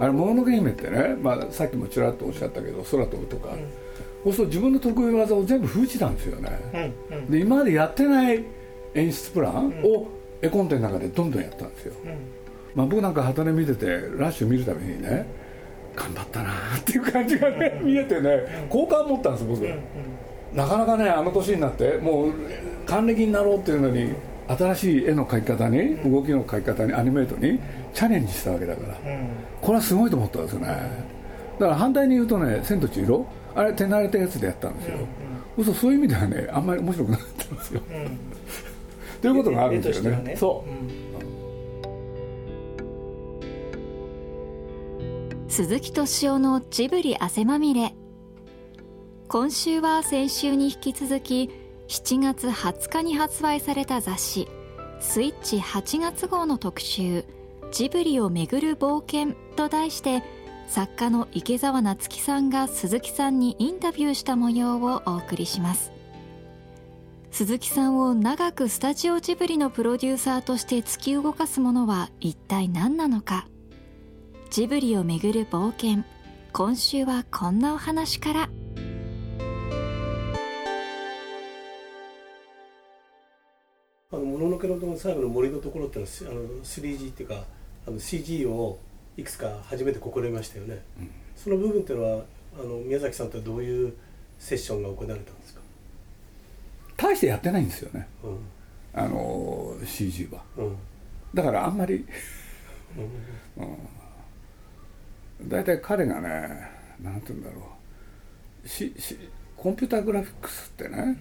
あれ「もののけ姫」ってね、まあ、さっきもちらっとおっしゃったけど空飛ぶとか、そうすると自分の得意技を全部封じたんですよね、で今までやってない演出プランを絵コンテの中でどんどんやったんですよ、まあ、僕なんか旗根見ててラッシュ見るたびにね頑張ったなっていう感じがね見えてね好感持ったんです僕、なかなかねあの年になってもう還暦になろうっていうのに新しい絵の描き方に動きの描き方にアニメートにチャレンジしたわけだから、これはすごいと思ったんですよね。だから反対に言うとね「千と千尋」あれ手慣れたやつでやったんですよ、うんうん、そういう意味ではねあんまり面白くなかったんですよ、うん、ということがあるんですよね。ね。そう、うん、鈴木敏夫のジブリ汗まみれ。今週は先週に引き続き7月20日に発売された雑誌「スイッチ8月号」の特集「ジブリをめぐる冒険」と題して「作家の池澤夏樹さんが鈴木さんにインタビューした模様をお送りします。鈴木さんを長くスタジオジブリのプロデューサーとして突き動かすものは一体何なのか。ジブリをめぐる冒険今週はこんなお話から。あのもののけの最後の森のところってのはあの 3G っていうかあの CG をいくつか初めて試みましたよね、うん、その部分っていうのはあの宮崎さんとはどういうセッションが行われたんですか？大してやってないんですよね、うん、あの CG は、うん、だからあんまり大体、彼がね何て言うんだろう。ししコンピューターグラフィックスってね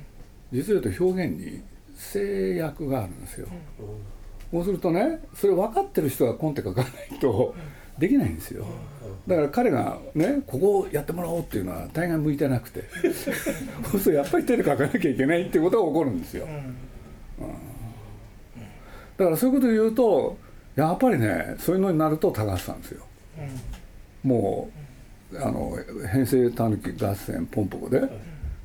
実を言うと表現に制約があるんですよ、そうするとねそれ分かってる人がコンテ書かないと、できないんですよ。だから彼がねここをやってもらおうっていうのは大概向いてなくて。そうするとやっぱり手で書かなきゃいけないっていうことが起こるんですよ、うん。だからそういうことを言うとやっぱりねそういうのになると高橋さんですよ、うん、もうあの編成たぬき合戦ポンポコで、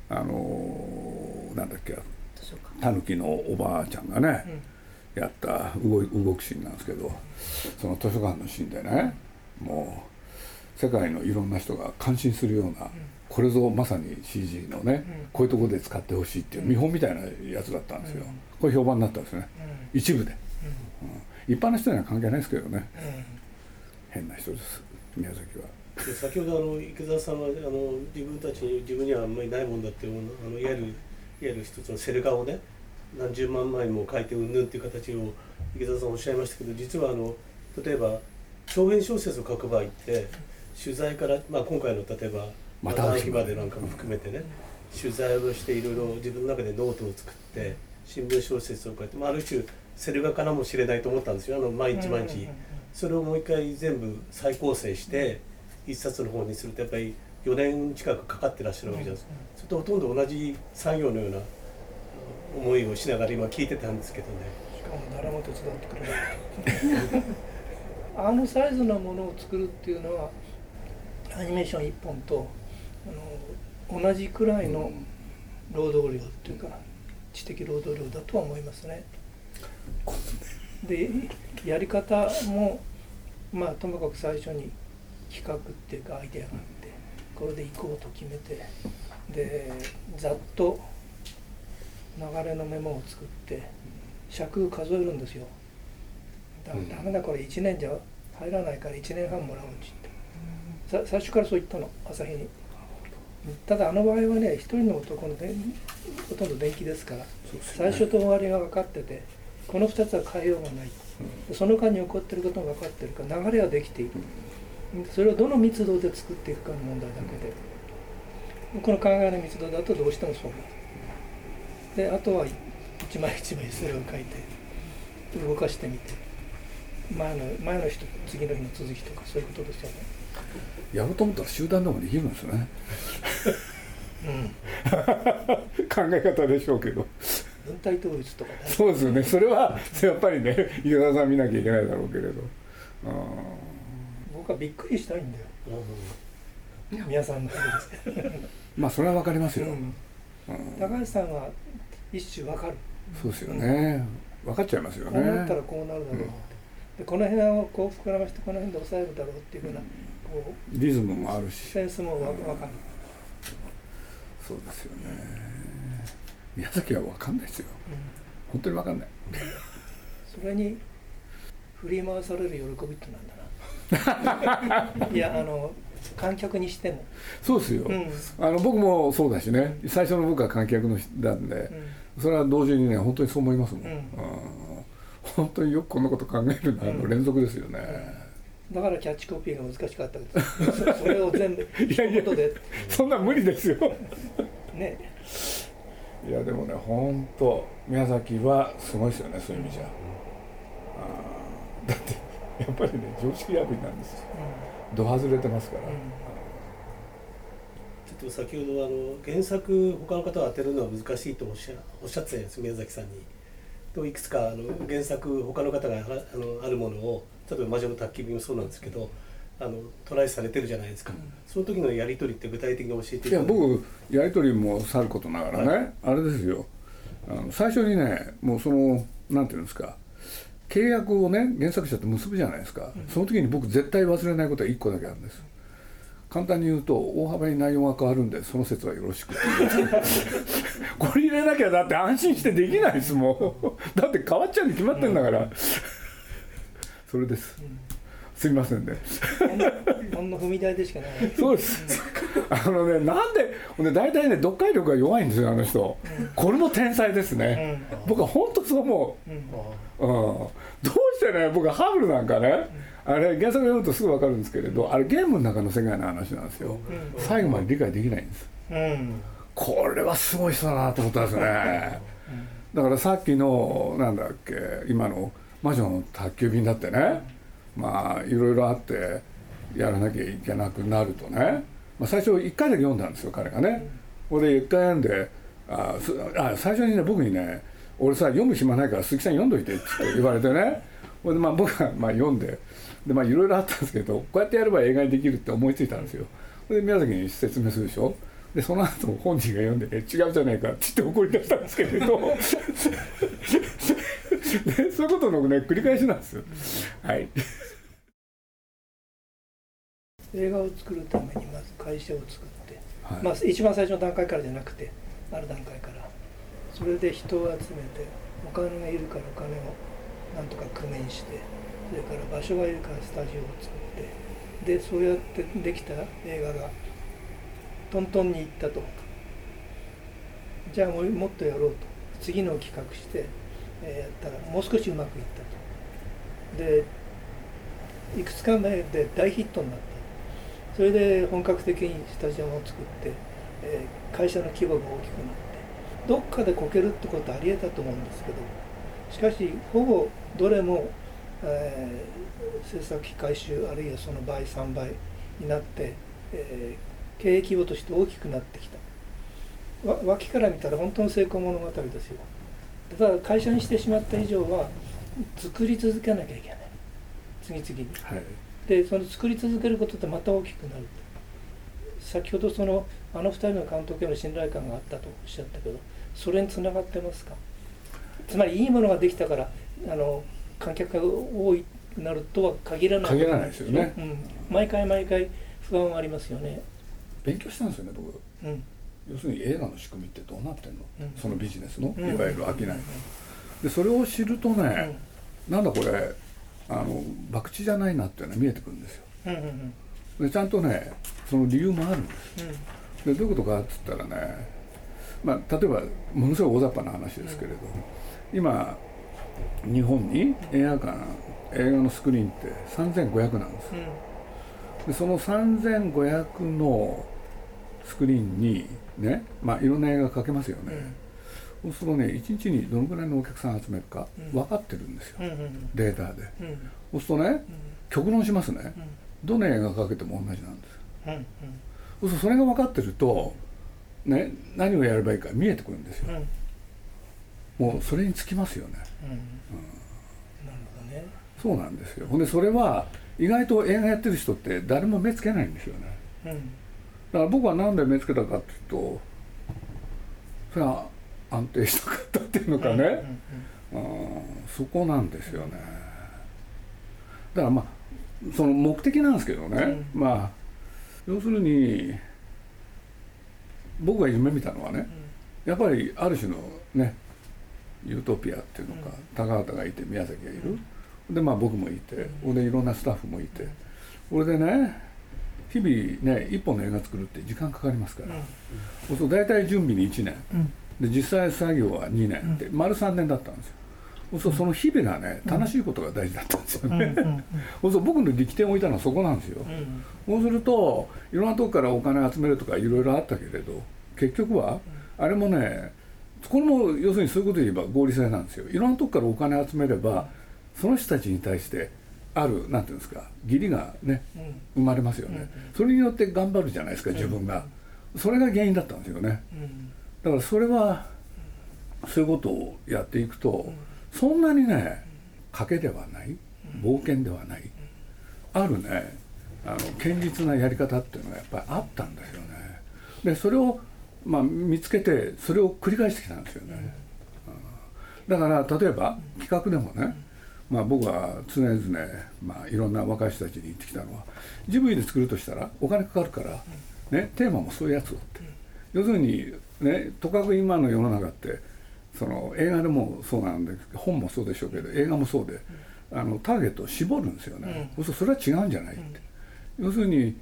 あのなんだっけたぬきのおばあちゃんがね、やった動動くシーンなんですけどその図書館のシーンでねもう世界のいろんな人が感心するような、これぞまさに CG のね、こういうところで使ってほしいっていう見本みたいなやつだったんですよ、これ評判になったんですね、一部で、一般の人には関係ないですけどね、変な人です。宮崎は。先ほどあの池澤さんはあの自分たちに自分にはあんまりないもんだっていうあのいわゆるいわゆる一つのセル画をね何十万枚も描いてうんぬんっていう形を池澤さんおっしゃいましたけど実はあの例えば長編小説を書く場合って取材から、まあ、今回の例えば「また会う日まで」なんかも含めてね取材をしていろいろ自分の中でノートを作って新聞小説を書いて、まあ、ある種セル画かもしれないと思ったんですよ。あの毎日毎日。それをもう一回全部再構成して一冊の本にするとやっぱり4年近くかかってらっしゃるわけじゃないですか。それとほとんど同じ作業のような思いをしながら今聞いてたんですけどねしかも誰も手伝ってくれない あのサイズのものを作るっていうのはアニメーション1本とあの同じくらいの労働量っていうか知的労働量だとは思いますね。でやり方もまあともかく最初に企画っていうかアイデアがあってこれで行こうと決めてでざっと流れのメモを作って尺数えるんですよ。だダメだこれ1年じゃ入らないから1年半もらうんちって。最初からそう言ったの。朝日に。ただあの場合はね一人の男のほとんど電気ですから、ね、最初と終わりが分かっててこの2つは変えようがない、うん、その間に起こってることが分かってるから流れはできている、それをどの密度で作っていくかの問題だけで。この考えの密度だとどうしてもそうなるであとは一枚一枚それを書いて動かしてみて。前の前の人次の日の続きとかそういうことですよね。やろうと思ったら集団でもできるんですよね。うん。考え方でしょうけど。文体統一とかそうですよね。それはやっぱりね池田さん見なきゃいけないだろうけれど。僕はびっくりしたいんだよ、うん、皆さんのことで。すまあそれはわかりますよ、うん高橋さんは一種わかる。そうですよね、分かっちゃいますよね。こうなったらこうなるだろうって、でこの辺をこう膨らましてこの辺で抑えるだろうっていうふうなこうリズムもあるし。センスも分かる、そうですよね。宮崎は分かんないですよ、うん、本当に分かんない。それに振り回される喜びってなんだな。いやあの観客にしても。そうですよ、うん、あの僕もそうだしね。最初の僕は観客の人なんで、うん、それは同時にね本当にそう思いますもん、うん、本当によくこんなこと考えるのの連続ですよね、だからキャッチコピーが難しかったです。それを全部いやいやそんな無理ですよ。ね。いやでもね本当宮崎はすごいですよねそういう意味じゃ、だってやっぱりね常識破りなんですよ、ど外れてますから、ちょっと先ほどあの原作他の方は当てるのは難しいとおっしゃおっしゃってたんです宮崎さんに。といくつかあの原作他の方があのあるものを例えば「魔女の宅急便」もそうなんですけどあのトライされてるじゃないですか、うん、その時のやり取りって具体的に教えていや僕やり取りもさることながらね、はい、あれですよ。あの最初にねもうそのなんていうんですか契約をね原作者と結ぶじゃないですか、うん、その時に僕絶対忘れないことは1個だけあるんです。簡単に言うと大幅に内容が変わるんでその説はよろしく。これ入れなきゃだって安心してできないですもん。だって変わっちゃうに決まってんだから、うん、それです、うんすみませんね。ほんの踏み台でしかない。そうです。あのね、なんで、ね、大体ね、読解力が弱いんですよ、あの人。うん、これも天才ですね。うん、僕は本当そう思う。うん、うん、どうしてね、僕はハブルなんかね。あれ原作読むとすぐ分かるんですけれどあれゲームの中の世界の話なんですよ、最後まで理解できないんです、これはすごい人だなと思ったんですねだからさっきのなんだっけ今の魔女の宅急便だってねまあいろいろあってやらなきゃいけなくなるとね、まあ、最初1回だけ読んだんですよ彼がね。これで1回読んでああ最初にね僕にね「俺さ読む暇ないから鈴木さん読んどいて」って言われてね。これでまあ僕はまあ読んで。でまあいろいろあったんですけどこうやってやれば映画にできるって思いついたんですよ。で宮崎に説明するでしょ。でその後本人が読んで、ね「違うじゃないか」って言って怒り出したんですけれど。そういうことのね繰り返しなんですよ。はい。映画を作るためにまず会社を作って、はい、まあ、一番最初の段階からじゃなくてある段階から。それで人を集めてお金がいるからお金をなんとか工面してそれから場所がいるからスタジオを作ってでそうやってできた映画がトントンに行ったと。じゃあもっとやろうと。次の企画して、えー、やったらもう少しうまくいったと。でいくつか目で大ヒットになった。それで本格的にスタジアムを作って、えー、会社の規模が大きくなってどっかでこけるってことはありえたと思うんですけどしかしほぼどれも、えー、制作費回収あるいはその倍3倍になって、えー、経営規模として大きくなってきた。脇から見たら本当の成功物語ですよ。ただ会社にしてしまった以上は作り続けなきゃいけない。次々に、はい。でその作り続けることってまた大きくなる。先ほどそのあの2人の監督への信頼感があったとおっしゃったけどそれにつながってますか？つまりいいものができたからあの観客が多いなるとは限らない。限らないですよね、うん、毎回毎回不安はありますよね。勉強したんですよね僕、うん、要するに映画の仕組みってどうなってんの、うん、そのビジネスの、いわゆる商いの、でそれを知るとね、うん、なんだこれあの博打じゃないなっていうのは見えてくるんですよ、でちゃんとねその理由もあるんです、うん、でどういうことかっつったらね、まあ、例えばものすごい大雑把な話ですけれど、うん、今日本に映画館映画のスクリーンって3500なんです、でその3500のスクリーンにねまあいろんな映画描けますよね、そうするとね一日にどのぐらいのお客さん集めるか分かってるんですよ、データで、そうするとね、極論しますね、どの映画かけても同じなんです、そうするとそれが分かってると、ね、何をやればいいか見えてくるんですよ、もうそれにつきますよね、そうなんですよ。ほんでそれは意外と映画やってる人って誰も目つけないんですよね、だから僕は何で目つけたかっていうとそれは安定したかったっていうのかね、うん、そこなんですよね。だからまあその目的なんですけどね、うん、まあ要するに僕が夢見たのはね、うん、やっぱりある種のねユートピアっていうのか、高畑がいて宮崎がいる、でまあ僕もいて、うん、でいろんなスタッフもいて、これでね日々ね一本の映画作るって時間かかりますから、うん、そう大体準備に1年、で実際作業は2年。で、丸3年だったんですよ。そうその日々がね楽しいことが大事だったんですよ。ね、うん、そう僕の力点を置いたのはそこなんですよ、うん、そうするといろんなとこからお金集めるとかいろいろあったけれど結局はあれもねこれも要するにそういうことで言えば合理性なんですよ。いろんなとこからお金集めればその人たちに対してあるなんていうんですか義理がね、生まれますよね、それによって頑張るじゃないですか自分が、それが原因だったんですよね、だからそれはそういうことをやっていくと、そんなにね賭けではない冒険ではない、あるねあの堅実なやり方っていうのがやっぱりあったんですよね。でそれを、まあ、見つけてそれを繰り返してきたんですよね、だから例えば企画でもね、まあ、僕は常々、まあ、いろんな若い人たちに言ってきたのはジブリで作るとしたらお金かかるから、ね、テーマもそういうやつをって、要するに、ね、とかく今の世の中ってその映画でもそうなんで本もそうでしょうけど映画もそうで、あのターゲットを絞るんですよね、うん、それは違うんじゃないって、要するに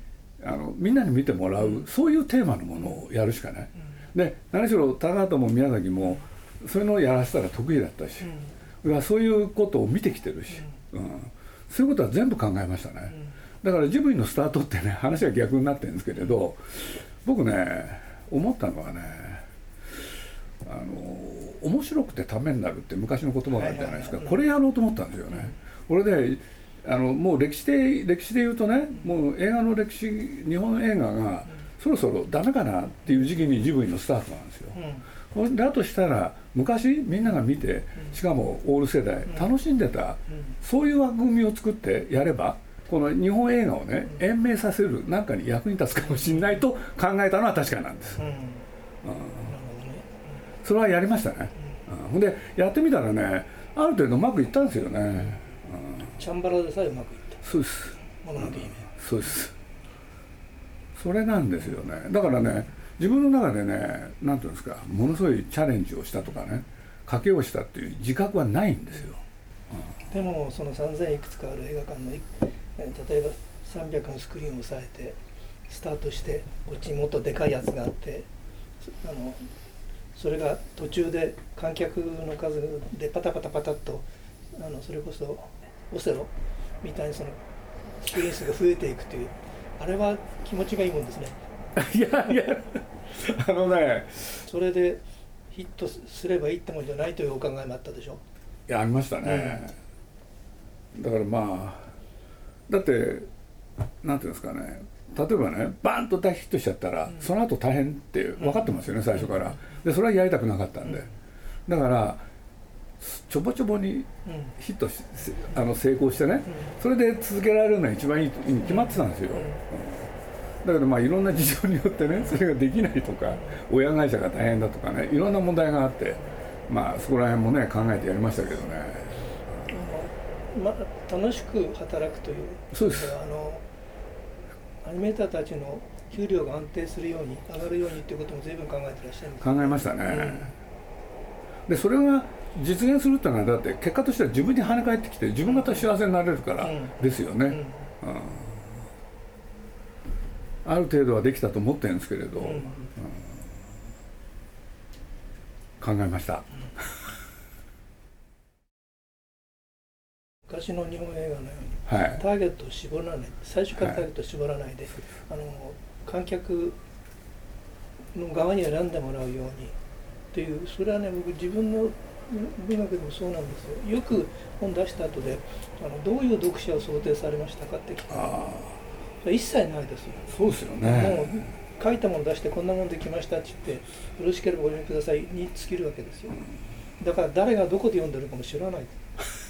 あのみんなに見てもらう、そういうテーマのものをやるしかない、で何しろ高畑も宮崎もそういうのをやらせたら得意だったし、うん、そういうことを見てきてるし、うん、そういうことは全部考えましたね、だからジブリのスタートってね 話は逆になってるんですけれど僕ね思ったのはねあの面白くてためになるって昔の言葉があるじゃないですか、これやろうと思ったんですよね。これであのもう歴史で歴史で言うとねもう映画の歴史日本映画がそろそろダメかなっていう時期にジブリのスタートなんですよ。うん、だとしたら昔みんなが見てしかもオール世代楽しんでた、そういう枠組みを作ってやればこの日本映画をね延命させるなんかに役に立つかもしれないと考えたのは確かなんです。うん、うん。それはやりましたね、ほ、うん。でやってみたらねある程度うまくいったんですよね、うん、チャンバラでさえうまくいった。そうです。そうです。それなんですよね。だからね自分の中でね何ていうんですかものすごいチャレンジをしたとかね賭けをしたっていう自覚はないんですよ、うん、でもその3000いくつかある映画館の例えば300のスクリーンを抑えてスタートしてこっちにもっとでかいやつがあってあのそれが途中で観客の数でパタパタパタッとあのそれこそオセロみたいにそのスクリーン数が増えていくというあれは気持ちがいいもんですね。いやいやあのねそれでヒットすればいいってもんじゃないというお考えもあったでしょ？いやありましたね、うん、だからまあだってなんていうんですかね。例えばねバンと大ヒットしちゃったら、うん、その後大変って分かってますよね、最初から。でそれはやりたくなかったんで、だからちょぼちょぼにヒットし、あの成功してね、それで続けられるのが一番いいに決まってたんですよ、だけどまあいろんな事情によってね それができないとか親会社が大変だとかねいろんな問題があってまあそこら辺もね考えてやりましたけどね。まあ、楽しく働くというそうです。あのアニメーターたちの給料が安定するように上がるようにっていうことも随分考えてらっしゃる考えましたね、うん、でそれが実現するっていうのはだって結果としては自分に跳ね返ってきて自分が幸せになれるからですよね、うん、うん、ある程度はできたと思ってるんですけれど、うん、考えました。昔の日本映画のように、はい、ターゲットを絞らない。最初からターゲットを絞らないで、はい、あの観客の側に選んでもらうようにっていうそれはね僕自分の文学でもそうなんですよ。よく本出した後であのどういう読者を想定されましたかって聞く一切ないですよそうですよね。もう書いたもの出してこんなもんできましたって言ってよろしければお読みください。に尽きるわけですよ。だから誰がどこで読んでるかも知らない。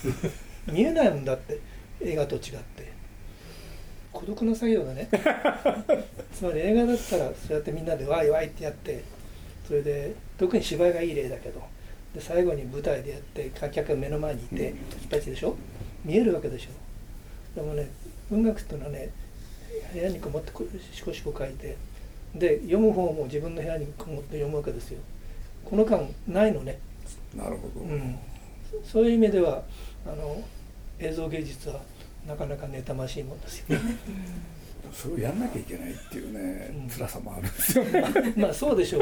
見えないもんだって。映画と違って。孤独な作業だね。つまり映画だったらそうやってみんなでワイワイってやってそれで特に芝居がいい例だけどで最後に舞台でやって観客が目の前にいて人たちでしょ？見えるわけでしょ？でもね文学っていうのはね部屋にこもってしこしこ書いてで読む方も自分の部屋にこもって読むわけですよ。この間ないのね。なるほど、うん、そういう意味ではあの映像芸術はなかなか妬ましいもんですよ。ね それをやんなきゃいけないっていうね、うん、辛さもあるんですよね。まあそうでしょう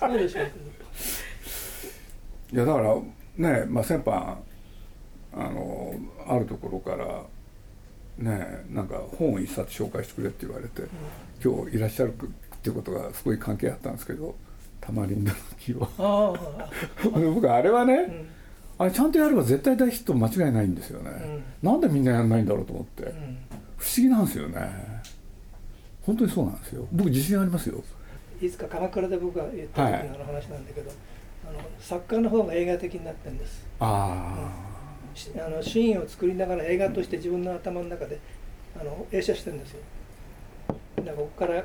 そうでしょういやだからねまあ先般あのあるところからねなんか本を一冊紹介してくれって言われて、うん、今日いらっしゃるっていうことがすごい関係あったんですけどタマリンダの木を。僕あれはね、うん、あれちゃんとやれば絶対大ヒット間違いないんですよね、うん、なんでみんなやらないんだろうと思って、不思議なんですよね。本当にそうなんですよ。僕自信ありますよ。いつか鎌倉で僕が言った時の話なんだけど、はい、あの作家の方が映画的になってるんです。ああ、あのシーンを作りながら映画として自分の頭の中であの映写してるんですよ。だからここから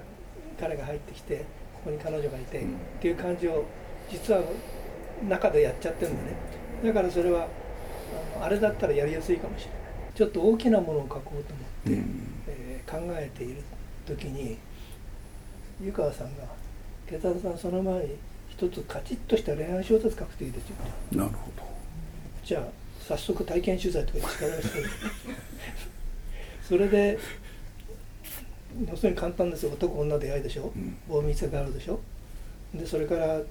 彼が入ってきてここに彼女がいて、うん、っていう感じを実は中でやっちゃってるんでね。だからそれはあのあれだったらやりやすいかもしれない。ちょっと大きなものを書こうと思って、うん、えー、考えている時に湯川さんが「下田さんその前に一つカチッとした恋愛小説書くといいですよ」なるほど。じゃあ早速体験取材とか力をしてそれで要するに簡単ですよ。男女出会いでしょ、うん、大密があるでしょ。でそれから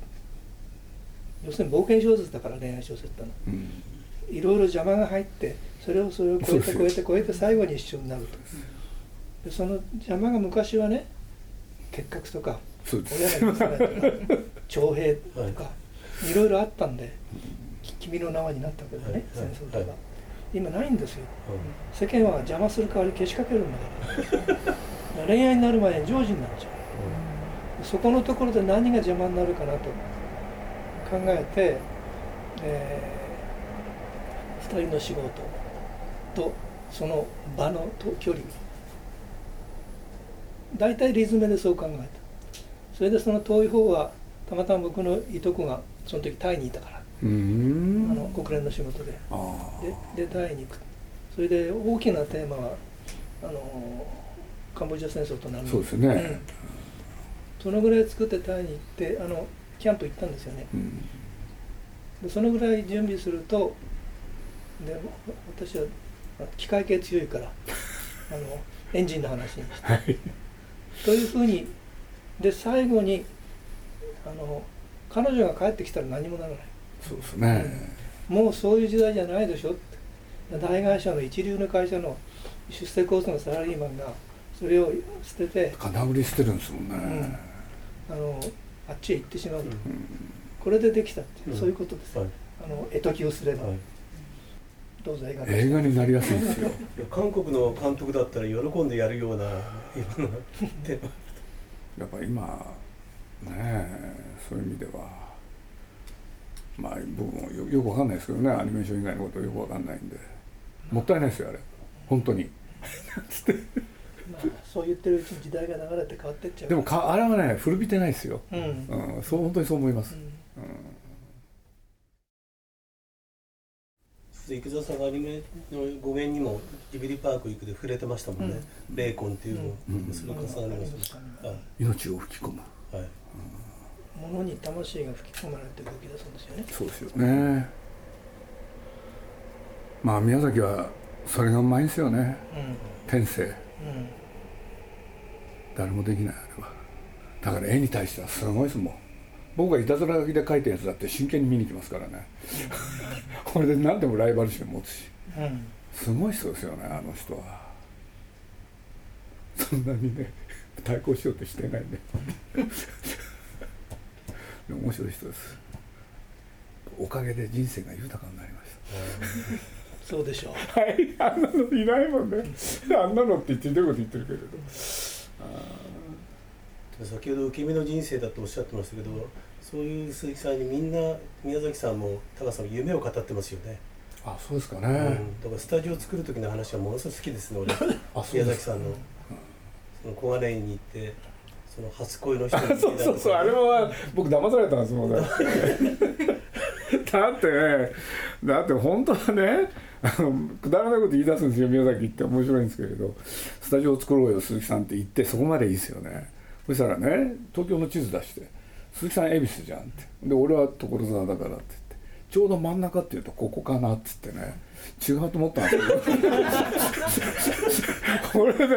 要するに冒険小説だから恋愛小説だの、うん、いろいろ邪魔が入ってそれをそれを超えて超えて超えて最後に一緒になると。でその邪魔が昔はね結核とか親が娘とか 徴兵とか、はい、いろいろあったんで「君の名は」になったわけだね、はい、戦争とか、はい、今ないんですよ、世間は邪魔する代わり消しかけるんだから恋愛になる前に常時になっちゃう、そこのところで何が邪魔になるかなと考えて、えー、2人の仕事とその場の距離。大体リズムでそう考えた。それでその遠い方はたまたま僕のいとこがその時タイにいたからあの国連の仕事で。ででタイに行くそれで大きなテーマはあのカンボジア戦争となる。そうですね、うん、そのぐらい作ってタイに行ってあのキャンプ行ったんですよね、うん、でそのぐらい準備するとで私は機械系強いから あのエンジンの話にして、はい、というふうにで最後にあの彼女が帰ってきたら何もならないそうですね、もうそういう時代じゃないでしょって大会社の一流の会社の出世コースのサラリーマンがそれを捨てて。金売り捨てるんですもんね、うん、あのあっちへ行ってしまうと、うん、これでできたっていう、そういうことです、はい、あの絵解きをすれば、はい、どうぞ映画映画になりやすいですよ。韓国の監督だったら喜んでやるような やっぱ今ねそういう意味ではまあ僕もよよくわかんないですけどねアニメーション以外のことよくわかんないんで。もったいないですよあれ。本当に。まあ、そう言ってるうちに時代が流れて変わってっちゃう。でもかあれはね古びてないですよ、うん、うん、そう本当にそう思います、うん。池澤さんがアニメの語源にもジブリパーク行くで触れてましたもんね、うん、ベーコンっていうの、うん、それ重なりますね、はい、命を吹き込む、はいものに魂が吹き込まれて動き出すんですよね。そうですよね。まあ宮崎はそれがうまいんですよね、天性。誰もできないあれは。だから絵に対してはすごいですもん。僕がいたずら書きで描いたやつだって真剣に見に来ますからね。これで何でもライバル心持つし、うん、すごい人ですよねあの人は。そんなにね対抗しようとしてないね 面白い人です。おかげで人生が豊かになりました。そうでしょう。はい。あんなのいないもんね。あんなのって言ってること言ってるけれど。先ほど受け身の人生だとおっしゃってましたけどそういう鈴木さんにみんな宮崎さんも高さんも夢を語ってますよね。あそうですかね、うん、だからスタジオ作る時の話はものすごく好きですね俺。宮崎さんの、その小金井に行ってその初恋の人に そうそうそうあれは僕騙されたんですもんね。だってねだって本当はねあのくだらないこと言い出すんですよ宮崎って。面白いんですけれど。スタジオを作ろうよ鈴木さんって言ってそこまでいいですよね。そしたらね東京の地図出して「鈴木さん恵比寿じゃん」って。で俺は所沢だからって言ってちょうど真ん中っていうとここかなっつってね違うと思ったんですよ。これでね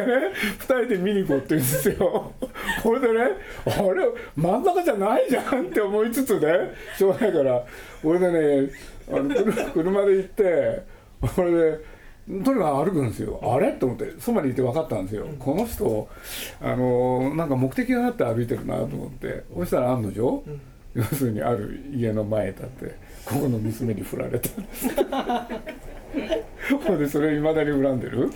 2人で見に行こうって言うんですよこれでねあれ真ん中じゃないじゃんって思いつつねしょうがないから。俺でねあの車で行ってこれでとにかく歩くんですよ。あれ？と思ってそばにいて分かったんですよ、うん、この人あのなんか目的があって歩いてるなと思って、うん、そしたら案の定、うん、要するにある家の前に立ってここの娘に振られた。んです ほんでそれいまだに恨んでる？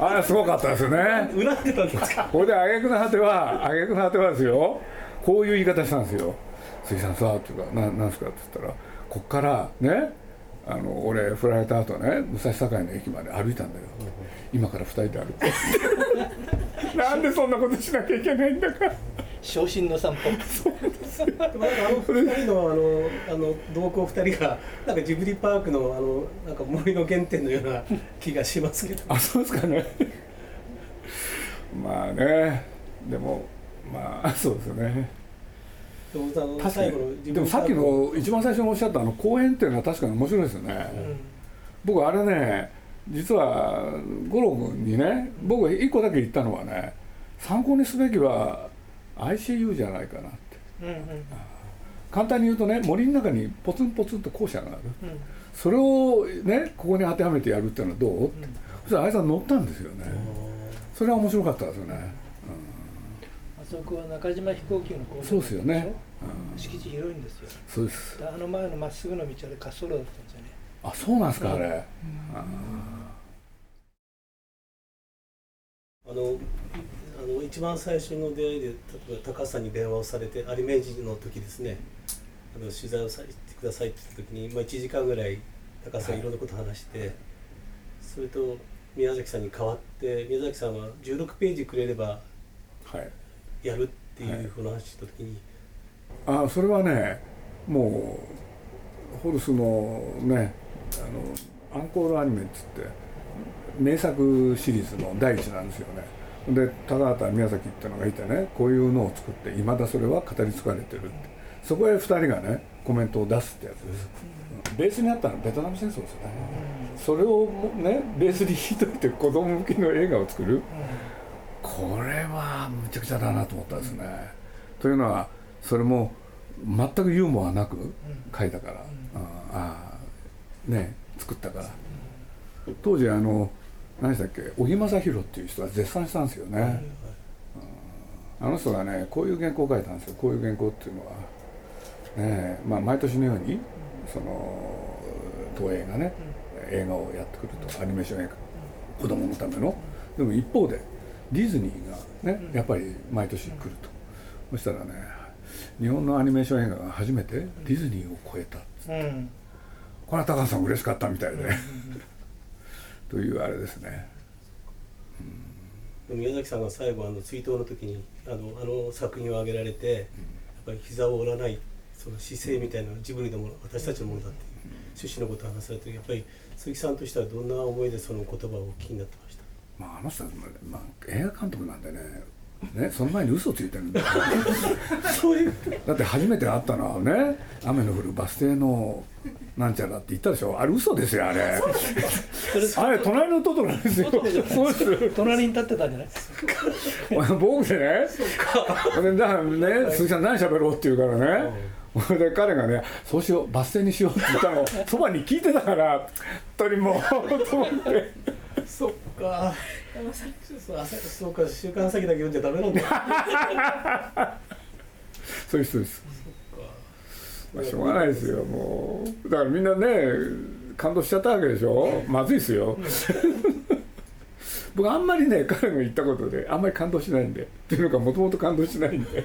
あれすごかったですよね。恨んでたんですか？ほいで挙句の果ては挙句の果てはですよ。こういう言い方したんですよ「杉さんさ」っていうか「ななんすか?」って言ったらこっからねあの俺振られた後ね武蔵境の駅まで歩いたんだよ、今から2人で歩く なんでそんなことしなきゃいけないんだか昇進の散歩。そうです。あの2人のあのあの同行2人がなんかジブリパークのあのなんか森の原点のような気がしますけど。あそうですかね。まあね。でもまあそうですね。確かに。でもさっきの一番最初におっしゃったあの公演っていうのは確かに面白いですよね、うん、僕あれね実は五郎君にね僕一個だけ言ったのはね参考にすべきは ICU じゃないかなって、うんうん、簡単に言うとね森の中にポツンポツンと校舎がある、うん、それをねここに当てはめてやるっていうのはどう、うん、そしたらあいつは乗ったんですよねそれは面白かったですよねあそこは中島飛行機の工場そうですよね、敷地広いんですよそうですあの前のまっすぐの道あれ滑走路だったんですよねあそうなんですか、あれ、うん、あのあの一番最初の出会いで例えば高橋さんに電話をされて有明治の時ですね。あの取材をさせてくださいって言った時に、まあ、1時間ぐらい高橋さんい。ろんなこと話して、はい、それと宮崎さんに代わって宮崎さんは16ページくれれば、はい、やるっていうふうな話した時に、はい、あそれはねもうホルスのねあのアンコールアニメっつって名作シリーズの第一なんですよねで高畑宮崎っていうのがいてねこういうのを作っていまだそれは語り継がれてるって。そこへ2人がねコメントを出すってやつです、ベースにあったのはベトナム戦争ですよね、それをねベースに引いといて子供向けの映画を作る、これはむちゃくちゃだなと思ったですね。というのはそれも全くユーモアなく書いたから、ああね作ったから、当時あの何でしたっけ？小木正弘っていう人は絶賛したんですよね、あの人がねこういう原稿を書いたんですよ。こういう原稿っていうのはねまあ毎年のようにその東映がね映画をやってくると。アニメーション映画。子供のための。でも一方でディズニーがね、やっぱり毎年来ると、そしたらね日本のアニメーション映画が初めてディズニーを超えたっつって、これは高橋さん嬉しかったみたいで、というあれですね、うん、宮崎さんが最後あの追悼の時にあのあの作品を挙げられて、やっぱり膝を折らないその姿勢みたいなジブリのもの私たちのものだっていう趣旨のことを話されてやっぱり鈴木さんとしてはどんな思いでその言葉をお聞きになってました？まあ、あの人は、まあ、映画監督なんでねね、その前に嘘ついてるんだよ だって初めて会ったのはね雨の降るバス停のなんちゃらって言ったでしょ？あれ嘘ですよあれ。あれ隣のトトロですよ。そうです。隣に立ってたんじゃない？僕でね。でだね鈴木さん何喋ろうって言うからね、それで彼がね「そうしようバス停にしよう」って言ったの。そばに聞いてたから鳥もと思って。そっかそうか週刊詐欺だけ読んじゃダメなんだ。そういう人です。まあしょうがないですよもう。だからみんなね感動しちゃったわけでしょ？まずいですよ。僕あんまりね彼が言ったことであんまり感動しないんで。っていうのかもともと感動しないんで。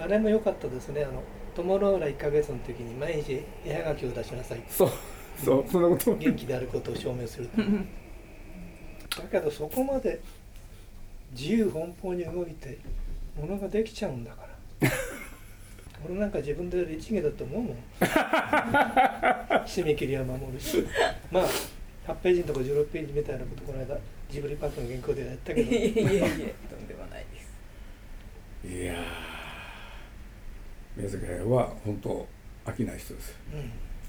あれも良かったですね。あのトモローラ1か月の時に毎日絵はがきを出しなさいそうそうそんなこと。元気であることを証明するだけどそこまで自由奔放に動いてものができちゃうんだから。俺なんか自分で律儀だと思うもん。締め切りは守るし。まあ8ページのとこ16ページみたいなことこの間ジブリパークの原稿でやったけど。いえいえとんでもないです。いや宮崎駿は本当飽きない人です、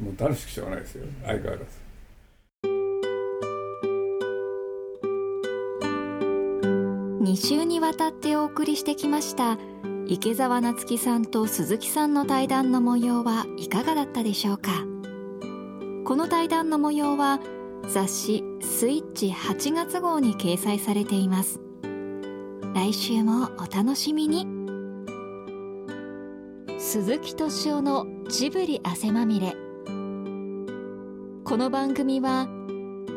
うん、もう楽しくしょうがないですよ、うん、相変わらず2週にわたってお送りしてきました池澤夏樹さんと鈴木さんの対談の模様はいかがだったでしょうか。この対談の模様は雑誌「スイッチ」8月号に掲載されています。来週もお楽しみに。鈴木敏夫のジブリ汗まみれ。この番組は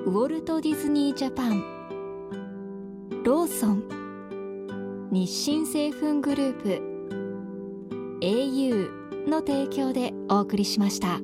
ウォルト・ディズニー・ジャパンローソン日清製粉グループ au の提供でお送りしました。